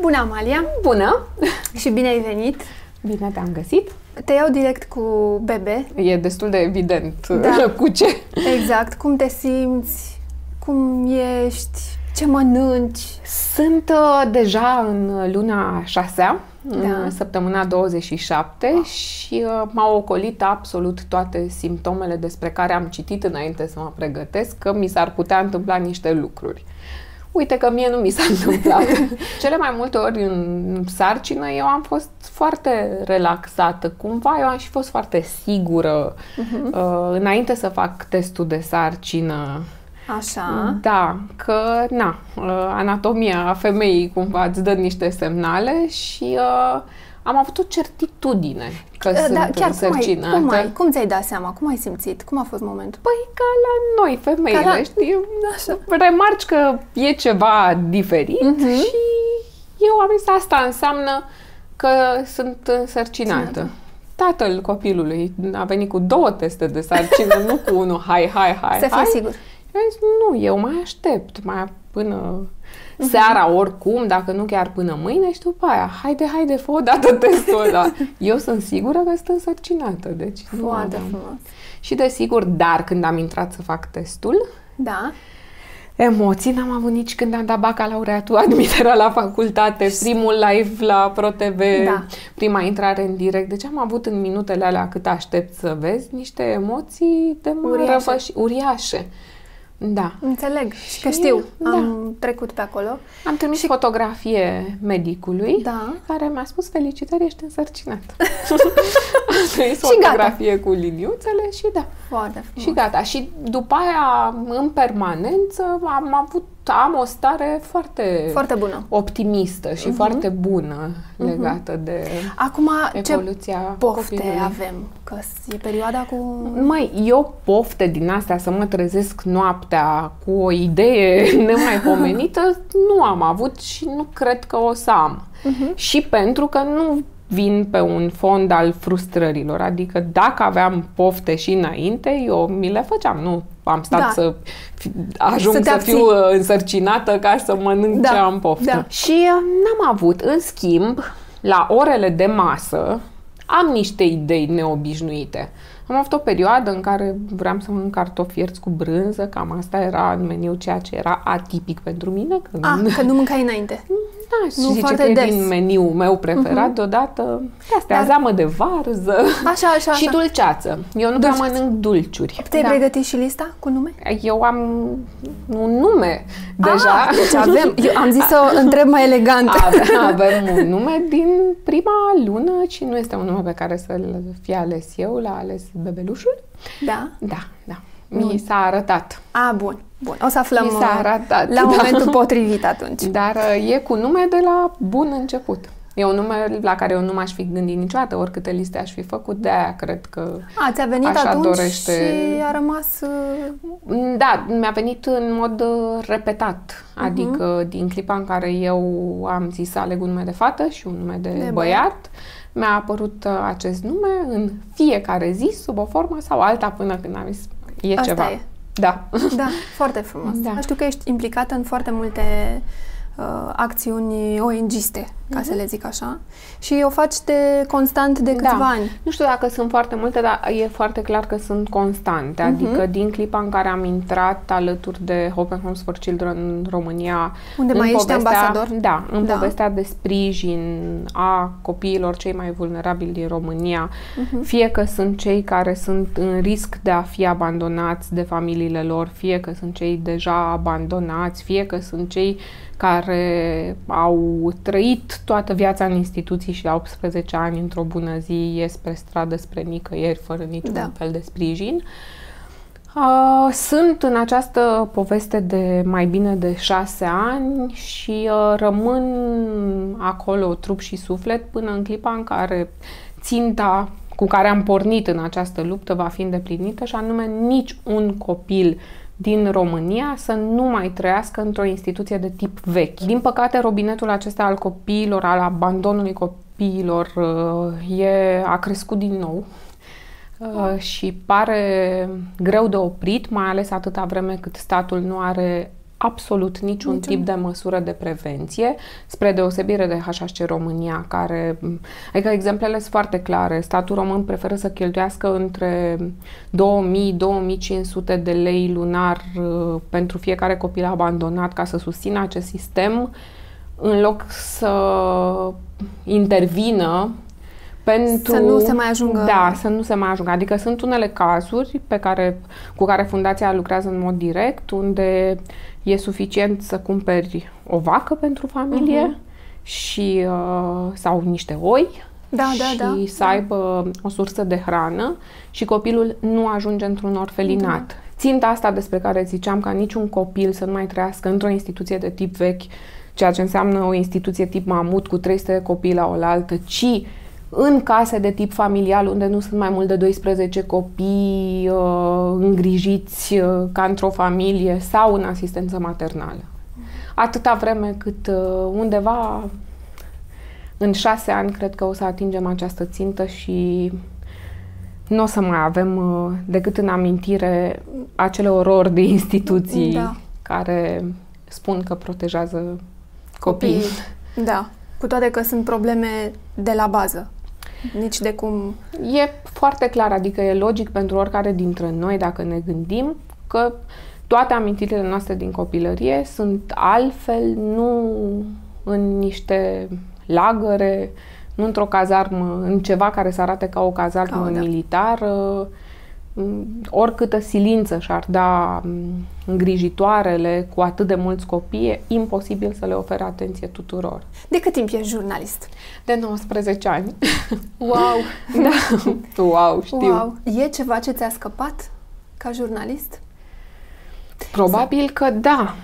Bună, Amalia! Bună! Și bine ai venit! Bine te-am găsit! Te iau direct cu bebe. E destul de evident da. cu ce. Exact. Cum te simți? Cum ești? Ce mănânci? Sunt uh, deja în luna 6 da. în săptămâna 27 oh. și uh, m-au ocolit absolut toate simptomele despre care am citit înainte să mă pregătesc, că mi s-ar putea întâmpla niște lucruri. Uite că mie nu mi s-a întâmplat. Cele mai multe ori în sarcină eu am fost foarte relaxată. Cumva eu am și fost foarte sigură uh-huh. uh, înainte să fac testul de sarcină. Așa. Da, că, na, uh, anatomia femeii cumva îți dă niște semnale și uh, am avut o certitudine că da, sunt chiar însărcinată. Cum, ai, cum, ai, cum ți-ai dat seama? Cum ai simțit? Cum a fost momentul? Păi ca la noi, femeile, la... știi? Așa. Remarci că e ceva diferit uh-huh. și eu am zis asta înseamnă că sunt însărcinată. Ținată. Tatăl copilului a venit cu două teste de sarcină, nu cu unul, hai, hai, hai, Să fii sigur. Eu zis, nu, eu mai aștept, mai până uh-huh. seara oricum, dacă nu chiar până mâine și după aia, haide, haide, fă o dată testul ăla. Eu sunt sigură că sunt însărcinată, deci Foarte nu frumos. Și desigur, dar când am intrat să fac testul, da. Emoții n-am avut nici când am dat bacalaureatul, admiterea la facultate, primul live la ProTV, da. prima intrare în direct. Deci am avut în minutele alea cât aștept să vezi niște emoții de uriașe. uriașe. Da. Înțeleg. Și că știu. Da. Am trecut pe acolo. Am trimis și fotografie medicului da. care mi-a spus felicitări, ești însărcinat. am trimis și fotografie gata. cu liniuțele și da. Foarte frumos. Și gata. Și după aia, în permanență, am avut am o stare foarte, foarte bună. optimistă și uh-huh. foarte bună legată uh-huh. de Acum, evoluția ce pofte copilului. avem? Că e perioada cu... Mai, eu pofte din astea să mă trezesc noaptea cu o idee nemaipomenită nu am avut și nu cred că o să am. Uh-huh. Și pentru că nu vin pe un fond al frustrărilor. Adică dacă aveam pofte și înainte, eu mi le făceam. Nu am stat da. să fi, ajung să, să fiu uh, însărcinată ca să mănânc da. ce am poftă. Da. Și uh, n-am avut. În schimb, la orele de masă, am niște idei neobișnuite. Am avut o perioadă în care vreau să mănânc cartofi ierți cu brânză, cam asta era în meniu, ceea ce era atipic pentru mine. Că, ah, că nu mâncai înainte. Da, nu zice că e din meniul meu preferat, uh-huh. deodată astea, Dar... zeamă de varză așa, așa, și așa. dulceață. Eu nu prea mănânc dulciuri. Te-ai da. pregătit și lista cu nume? Eu am un nume deja. Ah, deci avem, eu am zis să o întreb mai elegant. Avem, avem un nume din prima lună și nu este un nume pe care să-l fie ales eu, l-a ales bebelușul. Da? Da, da. Mi s-a arătat. A, bun. Bun, o să aflăm Mi s-a arătat, la da. momentul potrivit atunci. Dar uh, e cu nume de la bun început. E un nume la care eu nu m-aș fi gândit niciodată, oricâte liste aș fi făcut, de aia cred că A, ți-a venit așa atunci dorește... și a rămas... Uh, da, mi-a venit în mod uh, repetat, uh-huh. adică din clipa în care eu am zis să aleg un nume de fată și un nume de, de băiat, băiat mi-a apărut acest nume în fiecare zi, sub o formă sau alta, până când am zis, e Asta ceva. E. Da. Da, foarte frumos. Da. Știu că ești implicată în foarte multe uh, acțiuni ONG-ste, ca uh-huh. să le zic așa, și o faci de constant de câțiva da. ani. Nu știu dacă sunt foarte multe, dar e foarte clar că sunt constante. Uh-huh. Adică din clipa în care am intrat alături de Open Homes for Children în România, unde în mai ești povestea, ambasador? Da, în da. povestea de sprijin a copiilor cei mai vulnerabili din România, uh-huh. fie că sunt cei care sunt în risc de a fi abandonați de familiile lor, fie că sunt cei deja abandonați, fie că sunt cei care au trăit toată viața în instituții și la 18 ani, într-o bună zi, ies spre stradă, spre nicăieri, fără niciun da. fel de sprijin. Uh, sunt în această poveste de mai bine de șase ani și uh, rămân acolo trup și suflet până în clipa în care ținta cu care am pornit în această luptă va fi îndeplinită și anume nici un copil din România să nu mai trăiască într-o instituție de tip vechi. Din păcate, robinetul acesta al copiilor, al abandonului copiilor, uh, e, a crescut din nou uh, și pare greu de oprit, mai ales atâta vreme cât statul nu are absolut niciun, niciun tip de măsură de prevenție, spre deosebire de HHC România, care, adică exemplele sunt foarte clare. Statul român preferă să cheltuiască între 2000-2500 de lei lunar uh, pentru fiecare copil abandonat ca să susțină acest sistem, în loc să intervină pentru... Să nu se mai ajungă... Da, să nu se mai ajungă. Adică sunt unele cazuri pe care, cu care fundația lucrează în mod direct, unde e suficient să cumperi o vacă pentru familie uh-huh. și uh, sau niște oi da, da și da, da, să aibă da. o sursă de hrană și copilul nu ajunge într-un orfelinat. Da. Ținta asta despre care ziceam ca niciun copil să nu mai trăiască într-o instituție de tip vechi, ceea ce înseamnă o instituție tip mamut cu 300 de copii la oaltă, ci în case de tip familial unde nu sunt mai mult de 12 copii uh, îngrijiți uh, ca într-o familie sau în asistență maternală. Atâta vreme cât uh, undeva în șase ani cred că o să atingem această țintă și nu o să mai avem uh, decât în amintire acele orori de instituții da. care spun că protejează copiii. copiii. Da, cu toate că sunt probleme de la bază. Nici de cum... E foarte clar, adică e logic pentru oricare dintre noi, dacă ne gândim, că toate amintirile noastre din copilărie sunt altfel, nu în niște lagăre, nu într-o cazarmă, în ceva care să arate ca o cazarmă oh, da. militară, Mm, oricâtă silință și-ar da mm, îngrijitoarele cu atât de mulți copii, e imposibil să le ofere atenție tuturor. De cât timp ești jurnalist? De 19 ani. Wow! da, wow, știu. Wow. E ceva ce ți-a scăpat ca jurnalist? Probabil că da.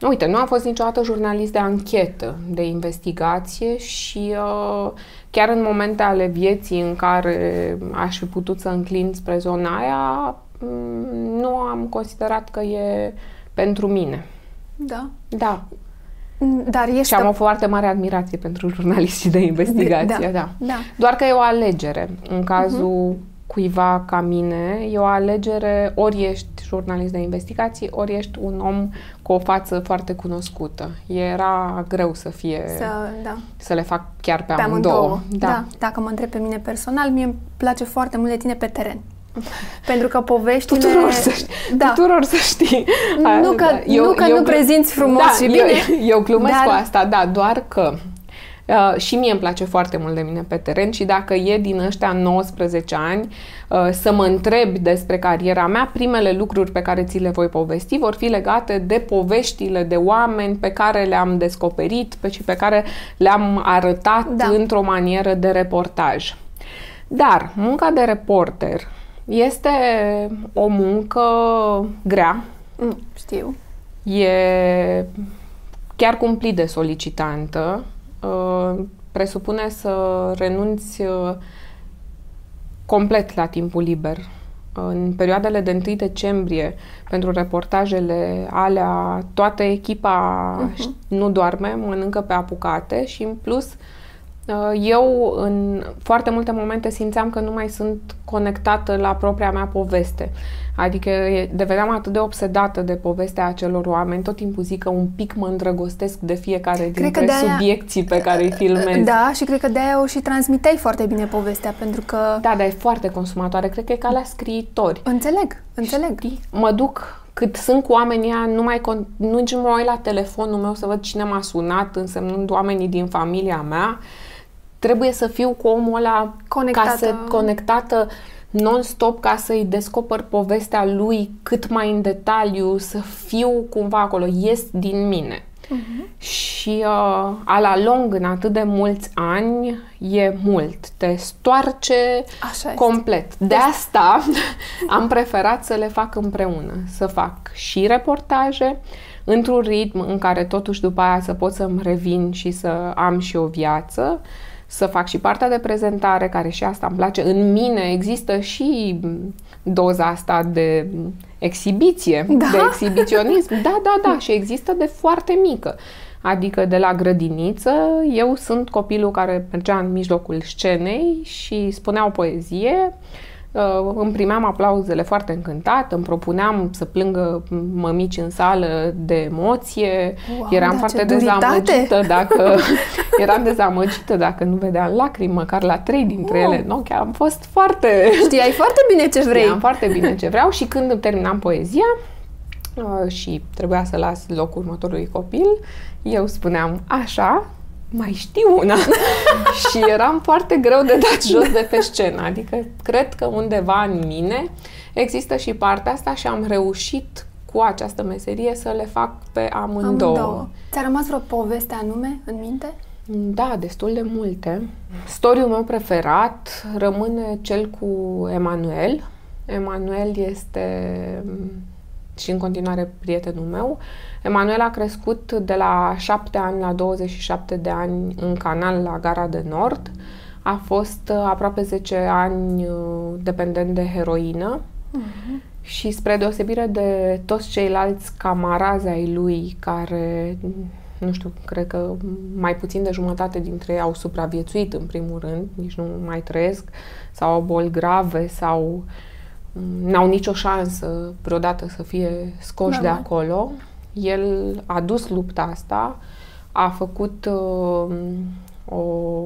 Uite, nu am fost niciodată jurnalist de anchetă, de investigație și uh, chiar în momente ale vieții în care aș fi putut să înclin spre zona aia, mm, nu am considerat că e pentru mine. Da. Da. Mm, dar ești... Și am o foarte mare admirație pentru jurnaliștii de investigație, da. da. da. Doar că e o alegere. În cazul uh-huh cuiva ca mine, e o alegere, ori ești jurnalist de investigații, ori ești un om cu o față foarte cunoscută. Era greu să fie, să, da. să le fac chiar pe, pe amândouă. amândouă. Da. da. Dacă mă întreb pe mine personal, mie îmi place foarte mult de tine pe teren. Pentru că poveștile... Tuturor să știi. Da. Tuturor să știi. Nu că, eu, nu, că eu, nu prezinți frumos da, și bine. Eu, eu glumesc dar... cu asta, da, doar că Uh, și mie îmi place foarte mult de mine pe teren și dacă e din ăștia 19 ani uh, să mă întrebi despre cariera mea, primele lucruri pe care ți le voi povesti vor fi legate de poveștile de oameni pe care le-am descoperit pe și pe care le-am arătat da. într-o manieră de reportaj. Dar munca de reporter este o muncă grea. Mm, știu. E chiar cumplit de solicitantă Uh, presupune să renunți uh, complet la timpul liber. În perioadele de 1 decembrie, pentru reportajele alea, toată echipa uh-huh. nu doarme, mănâncă pe apucate și în plus uh, eu în foarte multe momente simțeam că nu mai sunt conectată la propria mea poveste. Adică deveneam atât de obsedată de povestea acelor oameni, tot timpul zic că un pic mă îndrăgostesc de fiecare dintre de-aia, subiecții pe care îi filmez. Da, și cred că de-aia o și transmiteai foarte bine povestea, pentru că... Da, dar e foarte consumatoare. Cred că e ca la scriitori. Înțeleg, înțeleg. Știi? Mă duc cât sunt cu oamenii nu mai con- nu nici mă uit la telefonul meu să văd cine m-a sunat, însemnând oamenii din familia mea. Trebuie să fiu cu omul ăla conectată, ca să, conectată non-stop ca să-i descoper povestea lui cât mai în detaliu, să fiu cumva acolo, ies din mine. Uh-huh. Și uh, a la lung, în atât de mulți ani, e mult. Te stoarce Așa complet. Este. De asta am preferat să le fac împreună. Să fac și reportaje într-un ritm în care totuși după aia să pot să-mi revin și să am și o viață să fac și partea de prezentare, care și asta îmi place. În mine există și doza asta de exhibiție, da? de exhibiționism. Da, da, da, și există de foarte mică. Adică de la grădiniță, eu sunt copilul care mergea în mijlocul scenei și spunea o poezie Uh, îmi primeam aplauzele foarte încântat, îmi propuneam să plângă mămici în sală de emoție, Wow, eram da, foarte ce duritate! dezamăgită dacă eram dezamăgită dacă nu vedeam lacrimi, măcar la trei dintre Wow. ele în ochi. Am fost foarte Știai foarte bine ce vrei. Știam foarte bine ce vreau și când îmi terminam poezia uh, și trebuia să las locul următorului copil, eu spuneam așa, mai știu una. și eram foarte greu de dat jos de pe scenă. Adică cred că undeva în mine există și partea asta și am reușit cu această meserie să le fac pe amândouă. Amândouă. Ți-a rămas vreo poveste anume în minte? Da, destul de multe. Storiul meu preferat rămâne cel cu Emanuel. Emanuel este mm, și în continuare prietenul meu. Emanuel a crescut de la 7 ani la 27 de ani în canal la Gara de Nord. A fost uh, aproape 10 ani uh, dependent de heroină și spre deosebire de toți ceilalți camarazi ai lui care, nu știu, cred că mai puțin de jumătate dintre ei au supraviețuit în primul rând, nici nu mai trăiesc, sau au boli grave sau mm, n-au nicio șansă vreodată să fie scoși de Normal. acolo. El a dus lupta asta, a făcut uh, o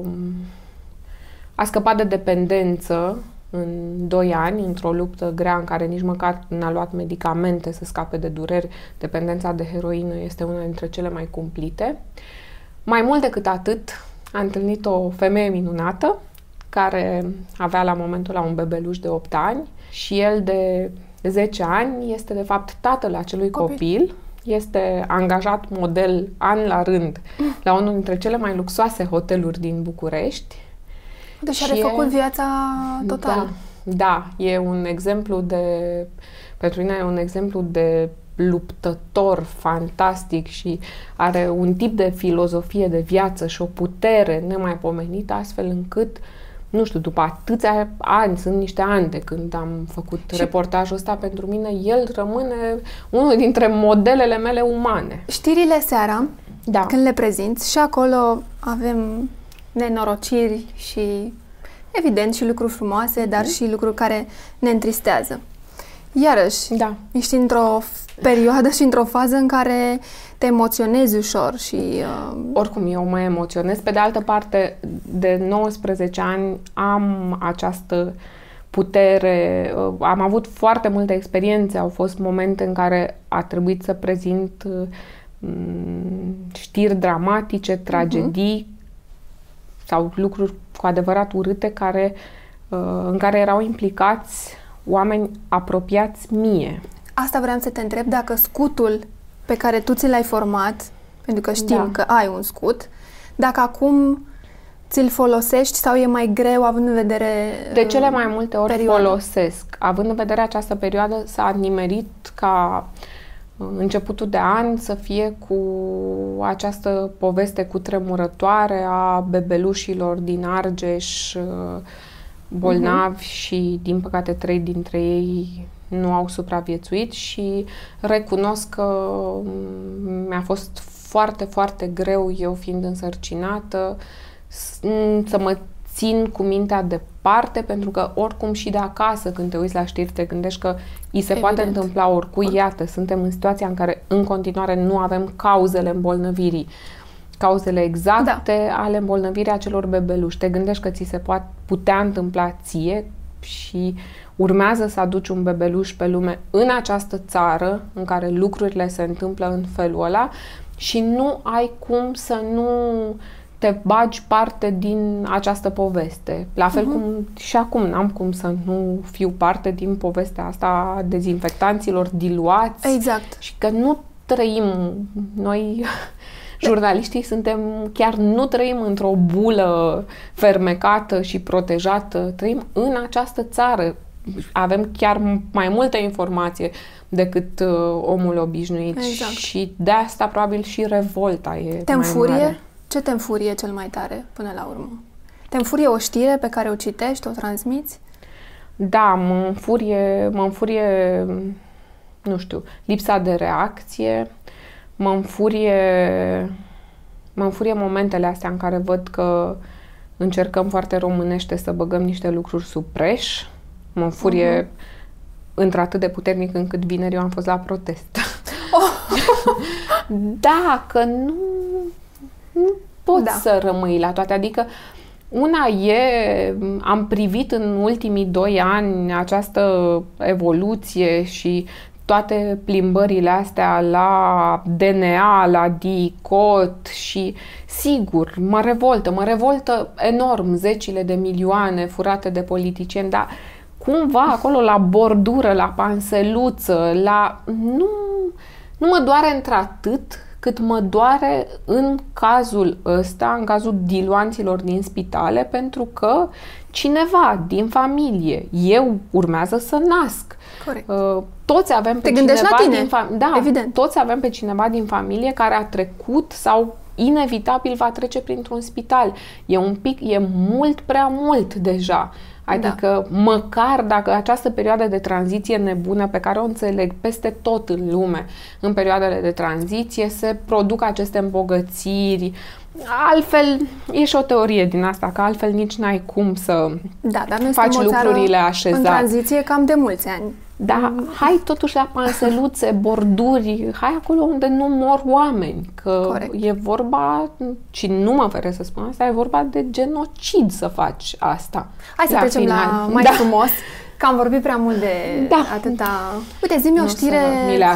a scăpat de dependență în 2 ani, într-o luptă grea în care nici măcar n-a luat medicamente să scape de dureri. Dependența de heroină este una dintre cele mai cumplite. Mai mult decât atât, a întâlnit o femeie minunată care avea la momentul la un bebeluș de 8 ani și el de 10 ani este de fapt tatăl acelui Copil. copil. Este angajat model an la rând la unul dintre cele mai luxoase hoteluri din București Deci Și a e- refăcut viața total. da, da, e un exemplu de, pentru mine e un exemplu de luptător fantastic și are un tip de filozofie de viață și o putere nemaipomenită astfel încât nu știu, după atâția ani, sunt niște ani de când am făcut Și- reportajul ăsta, pentru mine el rămâne unul dintre modelele mele umane. Știrile seara, Da. când le prezinți, și acolo avem nenorociri și, evident, și lucruri frumoase, Mhm. dar și lucruri care ne întristează. Iarăși, Da. ești într-o f- perioadă și într-o fază în care te emoționezi ușor și... Uh, Oricum, eu mă emoționez. Pe de altă parte, de 19 ani am această putere, uh, am avut foarte multe experiențe, au fost momente în care a trebuit să prezint uh, m, știri dramatice, tragedii sau lucruri cu adevărat urâte care, uh, în care erau implicați oameni apropiați mie. Asta vreau să te întreb, dacă scutul pe care tu ți l-ai format, pentru că știm Da. că ai un scut, dacă acum ți-l folosești sau e mai greu având în vedere De uh, cele mai multe ori perioada? folosesc. Având în vedere această perioadă, s-a nimerit ca uh, începutul de an să fie cu această poveste cu tremurătoare a bebelușilor din Argeș, uh, bolnavi și, din păcate, trei dintre ei nu au supraviețuit și recunosc că mm, mi-a fost foarte, foarte greu, eu fiind însărcinată, s- m, să mă țin cu mintea departe, pentru că oricum și de acasă, când te uiți la știri, te gândești că îi se poate Evident. întâmpla oricui. Iată, suntem în situația în care în continuare nu avem cauzele îmbolnăvirii cauzele exacte da. ale îmbolnăvirii acelor bebeluși. Te gândești că ți se poate putea întâmpla ție și urmează să aduci un bebeluș pe lume în această țară în care lucrurile se întâmplă în felul ăla și nu ai cum să nu te bagi parte din această poveste. La fel uh-huh. cum și acum n-am cum să nu fiu parte din povestea asta a dezinfectanților diluați Exact. și că nu trăim noi jurnaliștii suntem chiar nu trăim într-o bulă fermecată și protejată, trăim în această țară. Avem chiar mai multă informație decât uh, omul obișnuit Exact. și de asta probabil și revolta e Te mai înfurie? mare. Ce te înfurie cel mai tare până la urmă? Te înfurie o știre pe care o citești, o transmiți? Da, mă înfurie, mă înfurie, nu știu, lipsa de reacție, mă înfurie, mă înfurie momentele astea în care văd că încercăm foarte românește să băgăm niște lucruri sub preș Mă furie uh-huh. într-atât de puternic încât vineri eu am fost la protest. Oh. da, că nu, nu poți da. să rămâi la toate. Adică una e, am privit în ultimii doi ani această evoluție și toate plimbările astea la DNA, la DICOT și sigur, mă revoltă, mă revoltă enorm zecile de milioane furate de politicieni, dar cumva acolo la bordură, la panseluță, la... Nu, nu mă doare într-atât cât mă doare în cazul ăsta, în cazul diluanților din spitale, pentru că cineva din familie, eu urmează să nasc. Corect. Uh, toți avem pe Te cineva la tine, din familie. Da, evident. toți avem pe cineva din familie care a trecut sau inevitabil va trece printr-un spital. E un pic, e mult prea mult deja. Adică da. măcar dacă această perioadă de tranziție nebună pe care o înțeleg peste tot în lume, în perioadele de tranziție, se produc aceste îmbogățiri. Altfel, e și o teorie din asta, că altfel nici n-ai cum să da, dar noi faci lucrurile așezate. în tranziție cam de mulți ani. Da, mm. hai totuși la panseluțe, borduri, hai acolo unde nu mor oameni, că Corect. e vorba, și nu mă fere să spun asta, e vorba de genocid să faci asta. Hai să trecem final. la mai da. frumos, că am vorbit prea mult de da. atâta... Uite, zi-mi o știre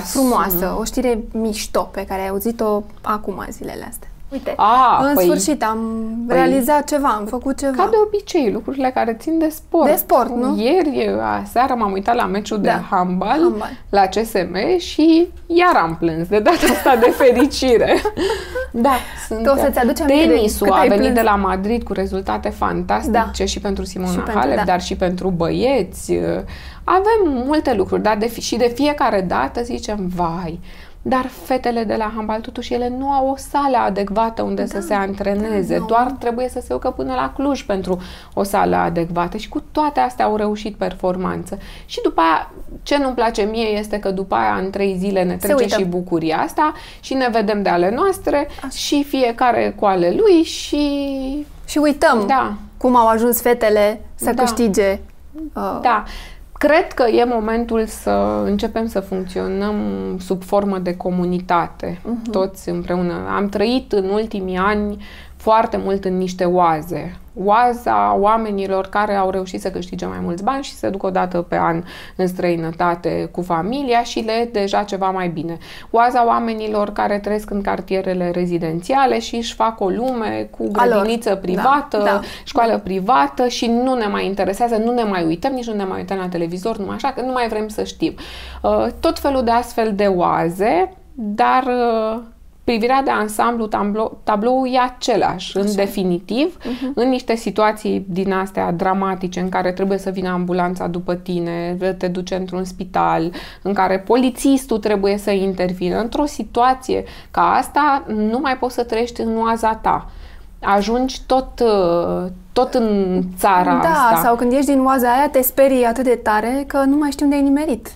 frumoasă, o știre mișto pe care ai auzit-o acum zilele astea. Uite, A, în păi, sfârșit am păi, realizat ceva, am făcut ceva. Ca de obicei, lucrurile care țin de sport. De sport, nu? Ieri, aseară, m-am uitat la meciul da. de handbal, handbal la CSM și iar am plâns, de data asta de fericire. da, sunt... Tu o să-ți aduci Tenisul a venit plâns. de la Madrid cu rezultate fantastice da. și pentru Simona și Halep, pentru, da. dar și pentru băieți. Avem multe lucruri, dar de, și de fiecare dată zicem, vai, dar fetele de la handbal, totuși, ele nu au o sală adecvată unde da, să se antreneze. Da, Doar trebuie să se ducă până la Cluj pentru o sală adecvată. Și cu toate astea au reușit performanță. Și după aia, ce nu-mi place mie este că după aia, în trei zile, ne trece și bucuria asta și ne vedem de ale noastre Așa. și fiecare cu ale lui și... Și uităm da. cum au ajuns fetele să da. câștige. Uh, da. Cred că e momentul să începem să funcționăm sub formă de comunitate, uh-huh. toți împreună. Am trăit în ultimii ani foarte mult în niște oaze. Oaza oamenilor care au reușit să câștige mai mulți bani și se duc o dată pe an în străinătate cu familia și le e deja ceva mai bine. Oaza oamenilor care trăiesc în cartierele rezidențiale și își fac o lume cu grădiniță Alor. privată, da, da. școală privată și nu ne mai interesează, nu ne mai uităm, nici nu ne mai uităm la televizor, numai așa, că nu mai vrem să știm. Uh, tot felul de astfel de oaze, dar uh, privirea de ansamblu, tablou, tabloul e același, Așa. în definitiv, uh-huh. în niște situații din astea dramatice în care trebuie să vină ambulanța după tine, te duce într-un spital, în care polițistul trebuie să intervină, într-o situație ca asta, nu mai poți să trăiești în oaza ta ajungi tot, tot în țara da, asta. Da, sau când ești din oaza aia, te sperii atât de tare că nu mai știi unde ai nimerit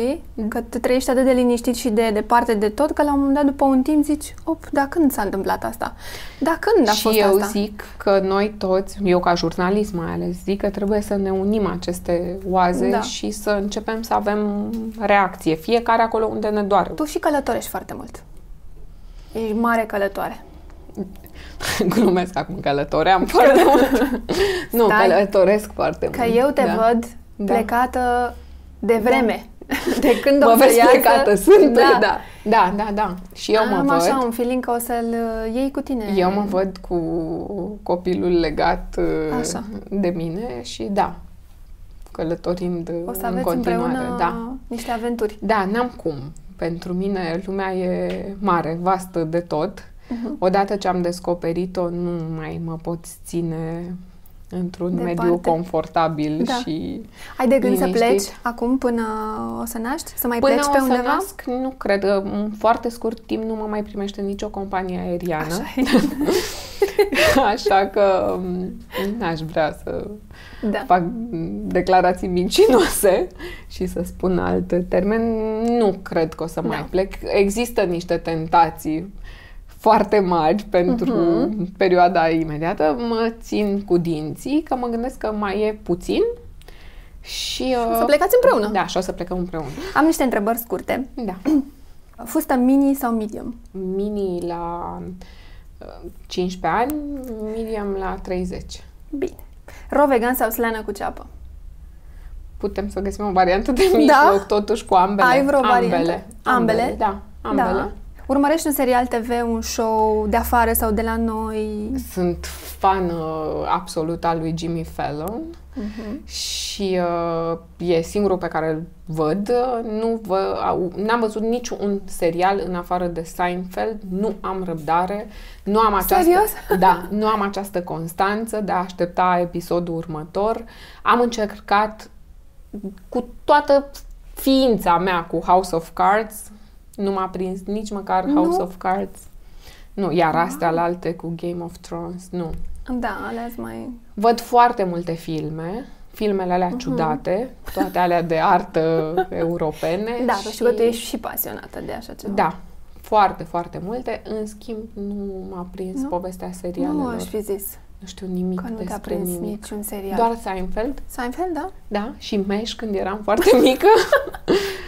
știi? Că te trăiești atât de liniștit și de departe de tot, că la un moment dat, după un timp, zici, op, da când s-a întâmplat asta? Da când a și fost eu asta? zic că noi toți, eu ca jurnalist mai ales, zic că trebuie să ne unim aceste oaze da. și să începem să avem reacție, fiecare acolo unde ne doare. Tu și călătorești foarte mult. Ești mare călătoare. Glumesc acum, călătoream foarte mult. nu, Stai, călătoresc foarte că mult. Că eu te da. văd da. plecată de vreme. Da. De când mă o vezi plecată, sunt, da. da. Da, da, da. Și eu Am mă văd... așa un feeling că o să-l uh, iei cu tine. Eu mă văd cu copilul legat uh, așa. de mine și da, călătorind o să în continuare. Da. niște aventuri. Da, n-am cum. Pentru mine lumea e mare, vastă de tot. Uh-huh. Odată ce am descoperit-o, nu mai mă pot ține într-un Departe. mediu confortabil da. și Ai de gând liniștit. să pleci acum până o să naști? Să mai până pleci pe undeva? Până nasc, nu cred. În foarte scurt timp nu mă mai primește nicio companie aeriană. Așa, Așa că mm, n-aș vrea să da. fac declarații mincinoase și să spun alt termen. Nu cred că o să da. mai plec. Există niște tentații foarte mari pentru uh-huh. perioada imediată, mă țin cu dinții, că mă gândesc că mai e puțin Și, uh, o să plecați împreună. Da, și o să plecăm împreună. Am niște întrebări scurte. Da. Fustă mini sau medium? Mini la 15 uh, ani, medium la 30. Bine. Ro vegan sau slană cu ceapă? Putem să găsim o variantă de mijloc, da? totuși cu ambele. Ai vreo variantă? Ambele. Ambele? Da, ambele. Da. Urmărești un serial TV, un show de afară sau de la noi? Sunt fan uh, absolut al lui Jimmy Fallon uh-huh. și uh, e singurul pe care îl văd. Nu vă, n-am văzut niciun serial în afară de Seinfeld. Nu am răbdare. Nu am această, Serios? Da, nu am această constanță de a aștepta episodul următor. Am încercat cu toată ființa mea cu House of Cards nu m-a prins nici măcar nu? House of Cards. Nu, iar ah. astea la alte cu Game of Thrones, nu. Da, alea mai... Văd foarte multe filme, filmele alea uh-huh. ciudate, toate alea de artă europene. Da, și... știu că tu ești și pasionată de așa ceva. Da, foarte, foarte multe. În schimb, nu m-a prins nu? povestea serialelor. Nu aș fi zis. Nu știu nimic că nu despre prins nimic. niciun serial. Doar Seinfeld. Seinfeld, da? Da, și Mesh când eram foarte mică.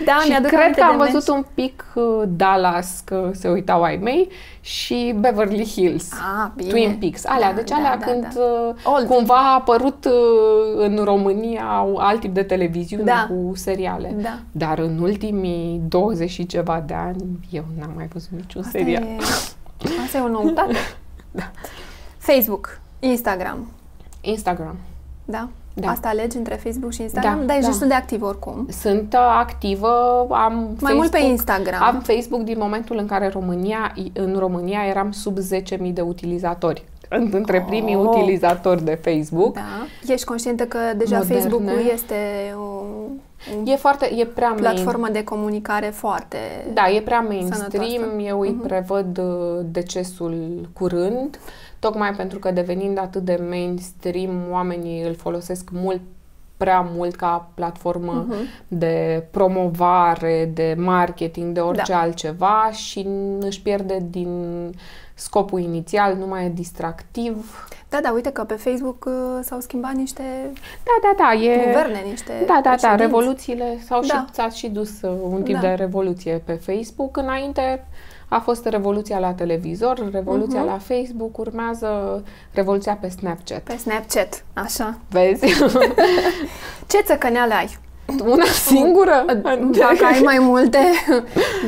da, și mi-aduc cred că am văzut Mesh. un pic uh, Dallas, că se uitau ai mei, și Beverly Hills. Ah, bine. Twin Peaks. Alea, da, deci alea da, când da, da. Uh, cumva a apărut uh, în România alt tip de televiziune da. cu seriale. Da. Dar în ultimii 20 și ceva de ani, eu n-am mai văzut niciun Asta serial. E... Asta e o noutate. da. Facebook. Instagram. Instagram. Da? Da. Asta alegi între Facebook și Instagram? Da, Dar ești da. destul de activ oricum. Sunt uh, activă, am Mai Facebook, mult pe Instagram. Am Facebook din momentul în care România, în România eram sub 10.000 de utilizatori. Între primii Oh. utilizatori de Facebook. Da. Ești conștientă că deja Moderne. Facebook-ul este o, un E foarte, e prea main, platformă de comunicare foarte... Da, e prea mainstream, sănătoasă. eu îi Mhm. prevăd uh, decesul curând, tocmai pentru că devenind atât de mainstream, oamenii îl folosesc mult prea mult ca platformă Mhm. de promovare, de marketing, de orice Da. altceva și își pierde din scopul inițial, nu mai e distractiv. Da, da, uite că pe Facebook uh, s-au schimbat niște Da, da, da, e... guverne, niște Da, da, da, președinți. revoluțiile s-au Da. și, s-a și dus uh, un tip Da. de revoluție pe Facebook. Înainte a fost revoluția la televizor, revoluția Mhm. la Facebook, urmează revoluția pe Snapchat. Pe Snapchat, așa. Vezi? Ce țăcăneală ai? Una singură? Dacă ai mai multe,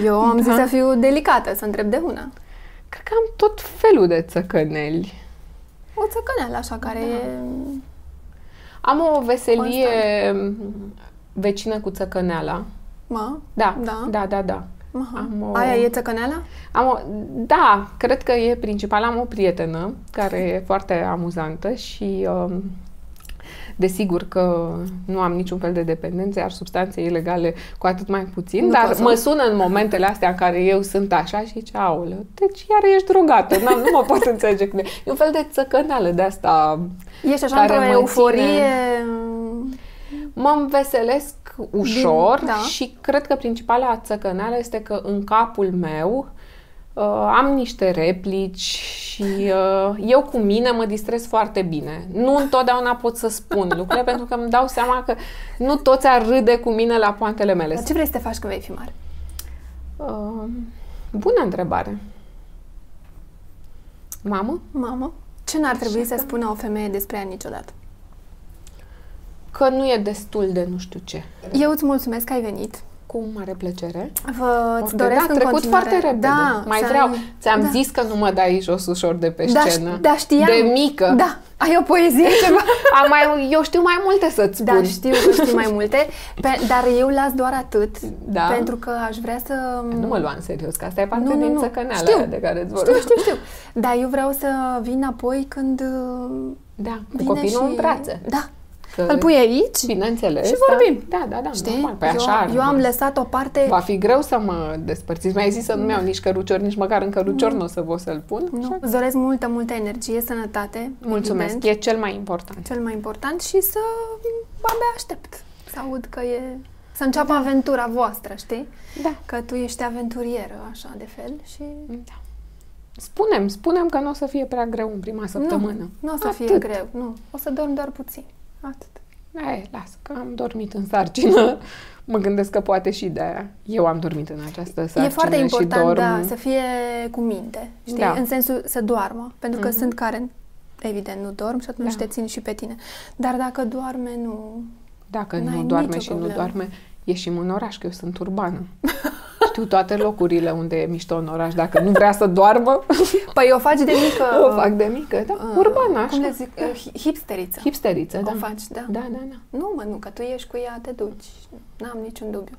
eu am zis Da. să fiu delicată, să întreb de una. Cred că am tot felul de țăcăneli. O țăcăneală așa care Da. e... Am o veselie vecină cu țăcăneala. Ma? Da, Da? da, da, da. Aha. Am o- Aia e țăcăneala? Am o, da, cred că e principal. Am o prietenă care e foarte amuzantă și um, desigur că nu am niciun fel de dependență, iar substanțe ilegale cu atât mai puțin, Nu dar poți să- mă sună în momentele astea în care eu sunt așa și zice, aoleu, deci iar ești drogată, n nu mă pot înțelege. cum e. E un fel de țăcăneală de asta. Ești așa Care într-o mă euforie... Mă înveselesc ușor Din- da. și cred că principala țăcăneală este că în capul meu uh, am niște replici și uh, eu cu mine mă distrez foarte bine. Nu întotdeauna pot să spun lucrurile pentru că îmi dau seama că nu toți ar râde cu mine la poantele mele. Dar ce vrei să te faci când vei fi mare? Uh, bună întrebare. Mamă? Mamă? Ce n-ar trebui Așa să că- spună o femeie despre ea niciodată? Că nu e destul de nu știu ce. Eu îți mulțumesc că ai venit. Cu mare plăcere. Vă îți Ok, doresc da, în trecut continuare. foarte repede. Da, Mai să vreau. ai- Ți-am da. zis că nu mă dai jos ușor de pe Da, scenă. ș- da, știam. De mică. Da, ai o poezie ceva? Am mai, eu știu mai multe să-ți spun. Da, știu că știi mai multe, pe, dar eu las doar atât, Da. pentru că aș vrea să... Nu mă lua în serios, că asta e parte Nu, nu, din nu. țăcăneala Știu. aia de care îți Știu, vorbesc. știu, știu. Dar eu vreau să vin înapoi când uh, Da, cu vine copilul și... în brațe. Da. Că, Îl pui aici Bineînțeles. și da. vorbim. Da, da, da. Știi? Normal, păi eu, așa ar eu am rămas. lăsat o parte... Va fi greu să mă despărțiți. Mi-ai zis să nu iau nici cărucior, nici măcar în cărucior nu o să vă să-l pun. Nu. Așa. Îți doresc multă, multă energie, sănătate. Mulțumesc, evident, e cel mai important. cel mai important și să abia aștept să aud că e... Să înceapă aventura voastră, știi? Da. Că tu ești aventurieră, așa, de fel și... da. Spunem, spunem că nu o să fie prea greu în prima săptămână. Nu, nu o să fie Atât. greu, nu. O să dorm doar puțin. Atât. E, las, că am dormit în sarcină. Mă gândesc că poate și de aia. Eu am dormit în această sarcină E foarte important, și dorm... da, să fie cu minte, știi? Da. În sensul să doarmă. Pentru că mm-hmm. sunt care, evident, nu dorm și atunci da. te țin și pe tine. Dar dacă doarme, nu... Dacă nu doarme și problemă. nu doarme, ieșim în oraș, că eu sunt urbană. Știu toate locurile unde e mișto în oraș. Dacă nu vrea să doarmă... Păi o faci de mică... O fac de mică, da. Uh, urbană, așa. Cum le zic? Uh, hipsteriță. Hipsteriță, da. O faci, da. Da, da, da. Nu, mă, nu, că tu ești cu ea, te duci. N-am niciun dubiu.